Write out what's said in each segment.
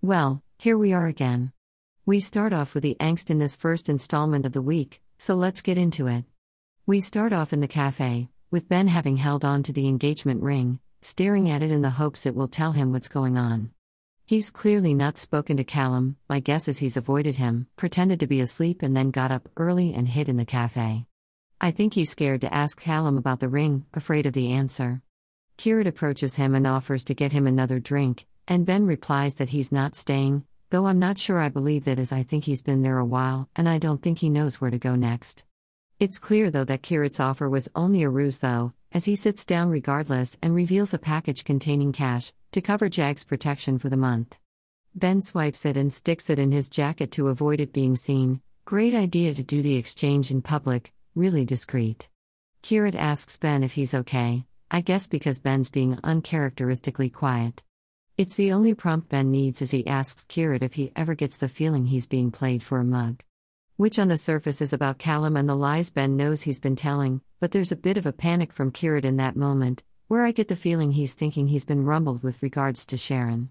Well, here we are again. We start off with the angst in this first installment of the week, so let's get into it. We start off in the cafe, with Ben having held on to the engagement ring, staring at it in the hopes it will tell him what's going on. He's clearly not spoken to Callum, my guess is he's avoided him, pretended to be asleep, and then got up early and hid in the cafe. I think he's scared to ask Callum about the ring, afraid of the answer. Kheerat approaches him and offers to get him another drink, and Ben replies that he's not staying, though I'm not sure I believe that as I think he's been there a while and I don't think he knows where to go next. It's clear though that Kheerat's offer was only a ruse though, as he sits down regardless and reveals a package containing cash to cover Jag's protection for the month. Ben swipes it and sticks it in his jacket to avoid it being seen. Great idea to do the exchange in public, really discreet. Kheerat asks Ben if he's okay, I guess because Ben's being uncharacteristically quiet. It's the only prompt Ben needs as he asks Kheerat if he ever gets the feeling he's being played for a mug. Which on the surface is about Callum and the lies Ben knows he's been telling, but there's a bit of a panic from Kheerat in that moment, where I get the feeling he's thinking he's been rumbled with regards to Sharon.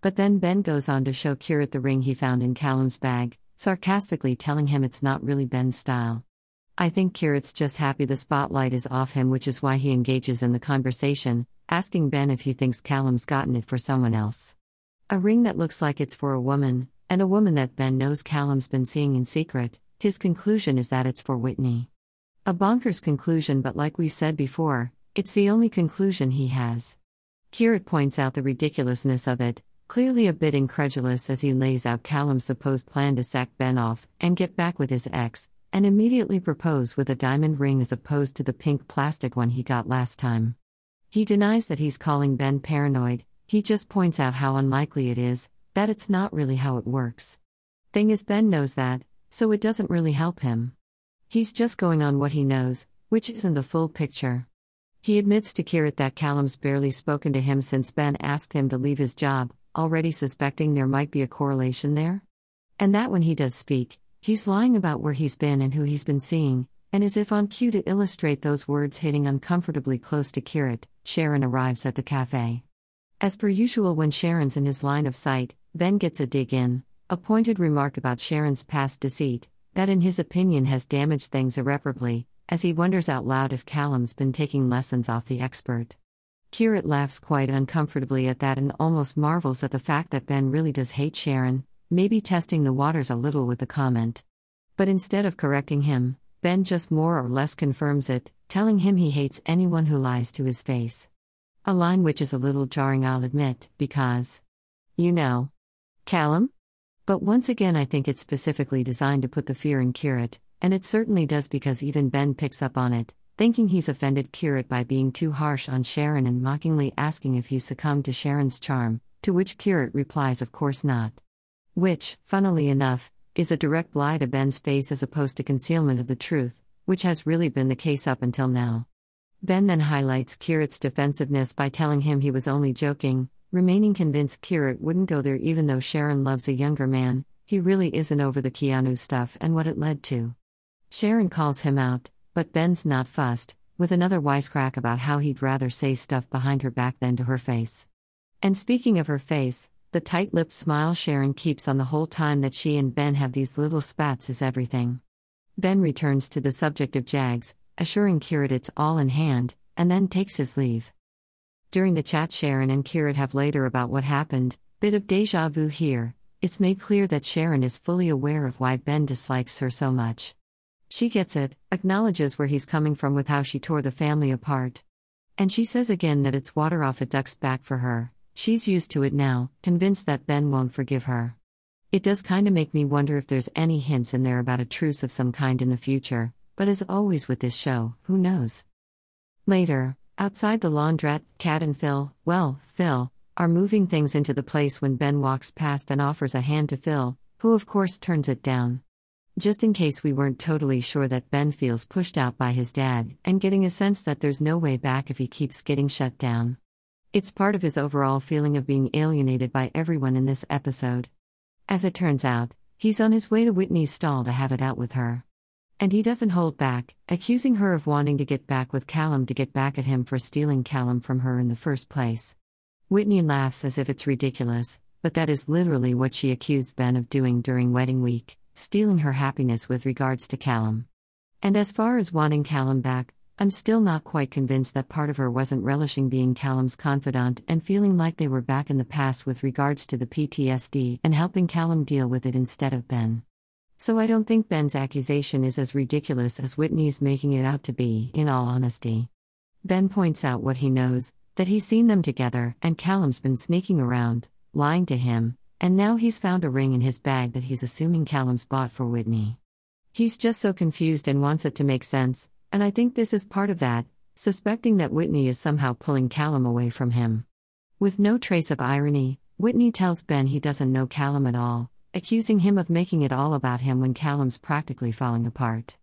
But then Ben goes on to show Kheerat the ring he found in Callum's bag, sarcastically telling him it's not really Ben's style. I think Kheerat's just happy the spotlight is off him, which is why he engages in the conversation, asking Ben if he thinks Callum's gotten it for someone else. A ring that looks like it's for a woman, and a woman that Ben knows Callum's been seeing in secret, his conclusion is that it's for Whitney. A bonkers conclusion, but like we've said before, it's the only conclusion he has. Kheerat points out the ridiculousness of it, clearly a bit incredulous as he lays out Callum's supposed plan to sack Ben off and get back with his ex, and immediately propose with a diamond ring as opposed to the pink plastic one he got last time. He denies that he's calling Ben paranoid, he just points out how unlikely it is, that it's not really how it works. Thing is, Ben knows that, so it doesn't really help him. He's just going on what he knows, which isn't the full picture. He admits to Kheerat that Callum's barely spoken to him since Ben asked him to leave his job, already suspecting there might be a correlation there. And that when he does speak, He's lying about where he's been and who he's been seeing, and as if on cue to illustrate those words hitting uncomfortably close to Kheerat, Sharon arrives at the cafe. As per usual, when Sharon's in his line of sight, Ben gets a dig in, a pointed remark about Sharon's past deceit, that in his opinion has damaged things irreparably, as he wonders out loud if Callum's been taking lessons off the expert. Kheerat laughs quite uncomfortably at that and almost marvels at the fact that Ben really does hate Sharon, maybe testing the waters a little with the comment. But instead of correcting him, Ben just more or less confirms it, telling him he hates anyone who lies to his face. A line which is a little jarring, I'll admit, because. You know. Callum? But once again, I think it's specifically designed to put the fear in Kheerat, and it certainly does because even Ben picks up on it, thinking he's offended Kheerat by being too harsh on Sharon and mockingly asking if he's succumbed to Sharon's charm, to which Kheerat replies, Of course not. Which, funnily enough, is a direct lie to Ben's face as opposed to concealment of the truth, which has really been the case up until now. Ben then highlights Kheerat's defensiveness by telling him he was only joking, remaining convinced Kheerat wouldn't go there even though Sharon loves a younger man, he really isn't over the Keanu stuff and what it led to. Sharon calls him out, but Ben's not fussed, with another wisecrack about how he'd rather say stuff behind her back than to her face. And speaking of her face, the tight lipped smile Sharon keeps on the whole time that she and Ben have these little spats is everything. Ben returns to the subject of Jags, assuring Kheerat it's all in hand, and then takes his leave. During the chat, Sharon and Kheerat have later about what happened, bit of deja vu here. It's made clear that Sharon is fully aware of why Ben dislikes her so much. She gets it, acknowledges where he's coming from with how she tore the family apart. And she says again that it's water off a duck's back for her. She's used to it now, convinced that Ben won't forgive her. It does kinda make me wonder if there's any hints in there about a truce of some kind in the future, but as always with this show, who knows? Later, outside the laundrette, Kat and Phil, well, Phil, are moving things into the place when Ben walks past and offers a hand to Phil, who of course turns it down. Just in case we weren't totally sure that Ben feels pushed out by his dad and getting a sense that there's no way back if he keeps getting shut down. It's part of his overall feeling of being alienated by everyone in this episode. As it turns out, he's on his way to Whitney's stall to have it out with her. And he doesn't hold back, accusing her of wanting to get back with Callum to get back at him for stealing Callum from her in the first place. Whitney laughs as if it's ridiculous, but that is literally what she accused Ben of doing during wedding week, stealing her happiness with regards to Callum. And as far as wanting Callum back, I'm still not quite convinced that part of her wasn't relishing being Callum's confidant and feeling like they were back in the past with regards to the PTSD and helping Callum deal with it instead of Ben. So I don't think Ben's accusation is as ridiculous as Whitney's making it out to be, in all honesty. Ben points out what he knows that he's seen them together, and Callum's been sneaking around, lying to him, and now he's found a ring in his bag that he's assuming Callum's bought for Whitney. He's just so confused and wants it to make sense, and I think this is part of that, suspecting that Whitney is somehow pulling Callum away from him. With no trace of irony, Whitney tells Ben he doesn't know Callum at all, accusing him of making it all about him when Callum's practically falling apart.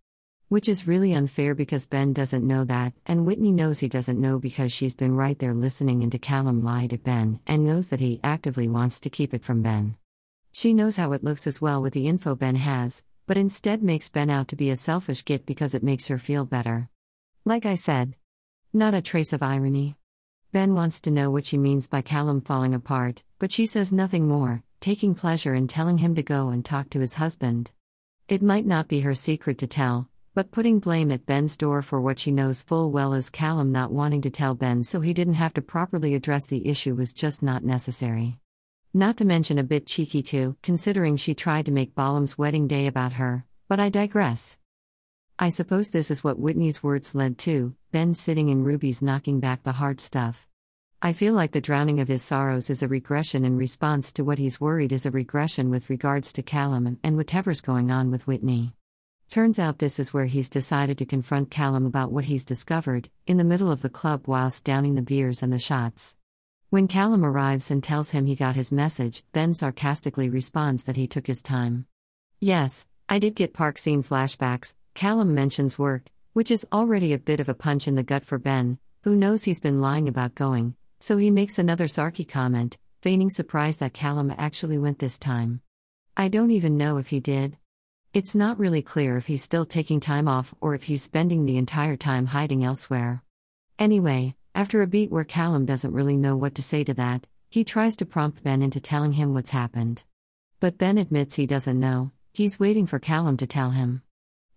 Which is really unfair because Ben doesn't know that, and Whitney knows he doesn't know because she's been right there listening into Callum lie to Ben and knows that he actively wants to keep it from Ben. She knows how it looks as well with the info Ben has, but instead makes Ben out to be a selfish git because it makes her feel better. Like I said, not a trace of irony. Ben wants to know what she means by Callum falling apart, but she says nothing more, taking pleasure in telling him to go and talk to his husband. It might not be her secret to tell, but putting blame at Ben's door for what she knows full well is Callum not wanting to tell Ben so he didn't have to properly address the issue was just not necessary. Not to mention a bit cheeky too, considering she tried to make Ballum's wedding day about her, but I digress. I suppose this is what Whitney's words led to Ben sitting in Ruby's knocking back the hard stuff. I feel like the drowning of his sorrows is a regression in response to what he's worried is a regression with regards to Callum and whatever's going on with Whitney. Turns out this is where he's decided to confront Callum about what he's discovered, in the middle of the club whilst downing the beers and the shots. When Callum arrives and tells him he got his message, Ben sarcastically responds that he took his time. Yes, I did get park scene flashbacks. Callum mentions work, which is already a bit of a punch in the gut for Ben, who knows he's been lying about going, so he makes another sarky comment, feigning surprise that Callum actually went this time. I don't even know if he did. It's not really clear if he's still taking time off or if he's spending the entire time hiding elsewhere. Anyway, after a beat where Callum doesn't really know what to say to that, he tries to prompt Ben into telling him what's happened. But Ben admits he doesn't know, he's waiting for Callum to tell him.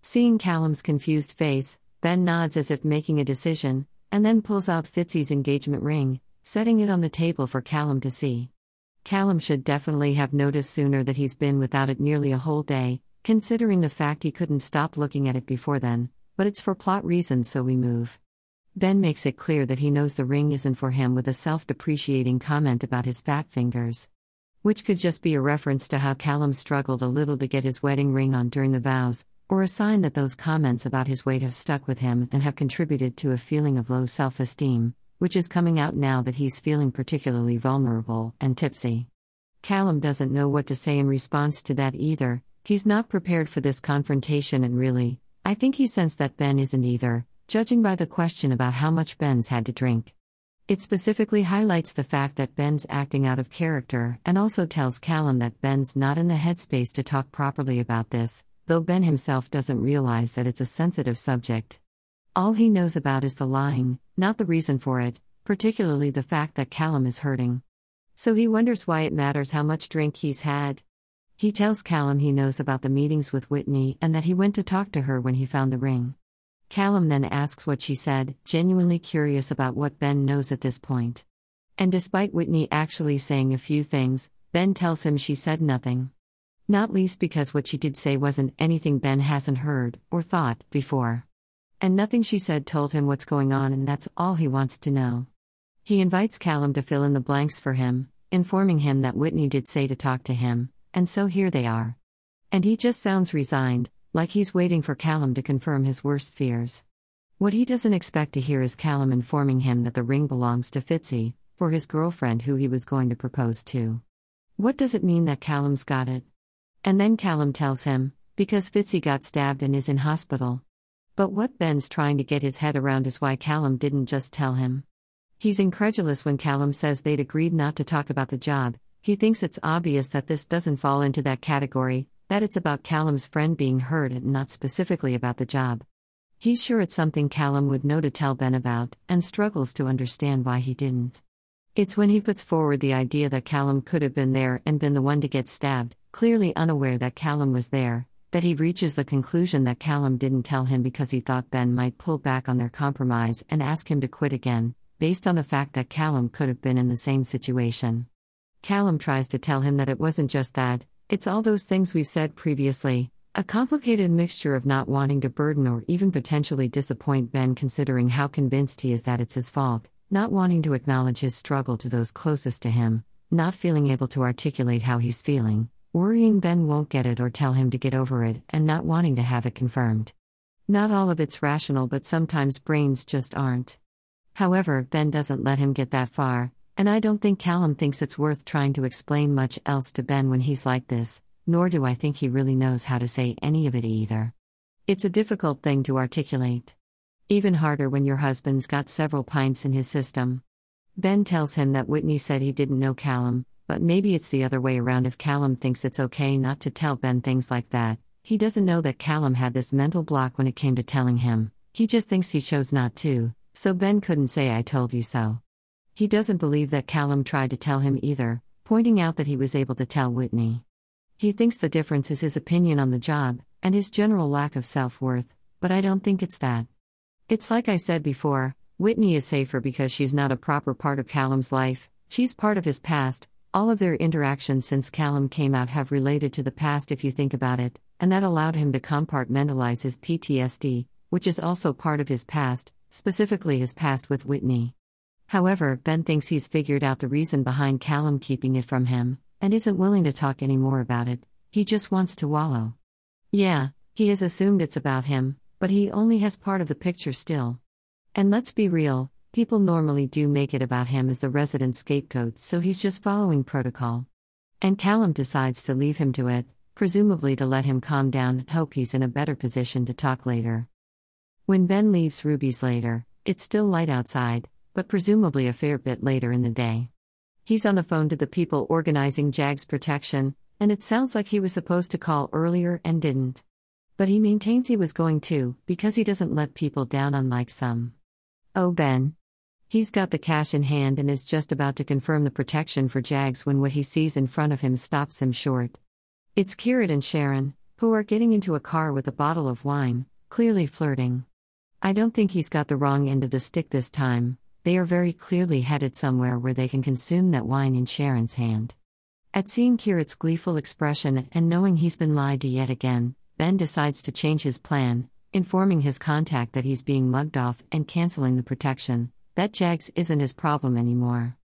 Seeing Callum's confused face, Ben nods as if making a decision, and then pulls out Fitzy's engagement ring, setting it on the table for Callum to see. Callum should definitely have noticed sooner that he's been without it nearly a whole day, considering the fact he couldn't stop looking at it before then, but it's for plot reasons so we move. Ben makes it clear that he knows the ring isn't for him with a self depreciating comment about his fat fingers. Which could just be a reference to how Callum struggled a little to get his wedding ring on during the vows, or a sign that those comments about his weight have stuck with him and have contributed to a feeling of low self esteem, which is coming out now that he's feeling particularly vulnerable and tipsy. Callum doesn't know what to say in response to that either, he's not prepared for this confrontation, and really, I think he sensed that Ben isn't either, judging by the question about how much Ben's had to drink. It specifically highlights the fact that Ben's acting out of character and also tells Callum that Ben's not in the headspace to talk properly about this, though Ben himself doesn't realize that it's a sensitive subject. All he knows about is the lying, not the reason for it, particularly the fact that Callum is hurting. So he wonders why it matters how much drink he's had. He tells Callum he knows about the meetings with Whitney and that he went to talk to her when he found the ring. Callum then asks what she said, genuinely curious about what Ben knows at this point. And despite Whitney actually saying a few things, Ben tells him she said nothing. Not least because what she did say wasn't anything Ben hasn't heard or thought before. And nothing she said told him what's going on, and that's all he wants to know. He invites Callum to fill in the blanks for him, informing him that Whitney did say to talk to him, and so here they are. And he just sounds resigned, like he's waiting for Callum to confirm his worst fears. What he doesn't expect to hear is Callum informing him that the ring belongs to Fitzy, for his girlfriend who he was going to propose to. What does it mean that Callum's got it? And then Callum tells him, because Fitzy got stabbed and is in hospital. But what Ben's trying to get his head around is why Callum didn't just tell him. He's incredulous when Callum says they'd agreed not to talk about the job, he thinks it's obvious that this doesn't fall into that category, that it's about Callum's friend being hurt and not specifically about the job. He's sure it's something Callum would know to tell Ben about, and struggles to understand why he didn't. It's when he puts forward the idea that Callum could have been there and been the one to get stabbed, clearly unaware that Callum was there, that he reaches the conclusion that Callum didn't tell him because he thought Ben might pull back on their compromise and ask him to quit again, based on the fact that Callum could have been in the same situation. Callum tries to tell him that it wasn't just that, it's all those things we've said previously a complicated mixture of not wanting to burden or even potentially disappoint Ben, considering how convinced he is that it's his fault, not wanting to acknowledge his struggle to those closest to him, not feeling able to articulate how he's feeling, worrying Ben won't get it or tell him to get over it, and not wanting to have it confirmed. Not all of it's rational, but sometimes brains just aren't. However, Ben doesn't let him get that far, and I don't think Callum thinks it's worth trying to explain much else to Ben when he's like this, nor do I think he really knows how to say any of it either. It's a difficult thing to articulate. Even harder when your husband's got several pints in his system. Ben tells him that Whitney said he didn't know Callum, but maybe it's the other way around if Callum thinks it's okay not to tell Ben things like that. He doesn't know that Callum had this mental block when it came to telling him, he just thinks he chose not to, so Ben couldn't say I told you so. He doesn't believe that Callum tried to tell him either, pointing out that he was able to tell Whitney. He thinks the difference is his opinion on the job, and his general lack of self worth, but I don't think it's that. It's like I said before Whitney is safer because she's not a proper part of Callum's life, she's part of his past. All of their interactions since Callum came out have related to the past if you think about it, and that allowed him to compartmentalize his PTSD, which is also part of his past, specifically his past with Whitney. However, Ben thinks he's figured out the reason behind Callum keeping it from him, and isn't willing to talk anymore about it, he just wants to wallow. Yeah, he has assumed it's about him, but he only has part of the picture still. And let's be real, people normally do make it about him as the resident scapegoat, so he's just following protocol. And Callum decides to leave him to it, presumably to let him calm down and hope he's in a better position to talk later. When Ben leaves Ruby's later, it's still light outside, but presumably a fair bit later in the day. He's on the phone to the people organizing JAG's protection, and it sounds like he was supposed to call earlier and didn't. But he maintains he was going to, because he doesn't let people down unlike some. Oh, Ben. He's got the cash in hand and is just about to confirm the protection for Jags when what he sees in front of him stops him short. It's Kheerat and Sharon, who are getting into a car with a bottle of wine, clearly flirting. I don't think he's got the wrong end of the stick this time, they are very clearly headed somewhere where they can consume that wine in Sharon's hand. At seeing Kheerat's gleeful expression and knowing he's been lied to yet again, Ben decides to change his plan, informing his contact that he's being mugged off and canceling the protection, that Jags isn't his problem anymore.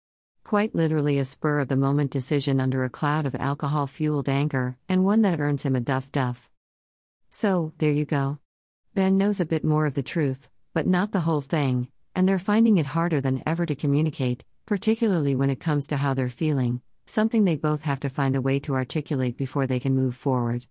Quite literally a spur of the moment decision under a cloud of alcohol fueled anger, and one that earns him a duff duff. So, there you go. Ben knows a bit more of the truth, but not the whole thing, and they're finding it harder than ever to communicate, particularly when it comes to how they're feeling, something they both have to find a way to articulate before they can move forward.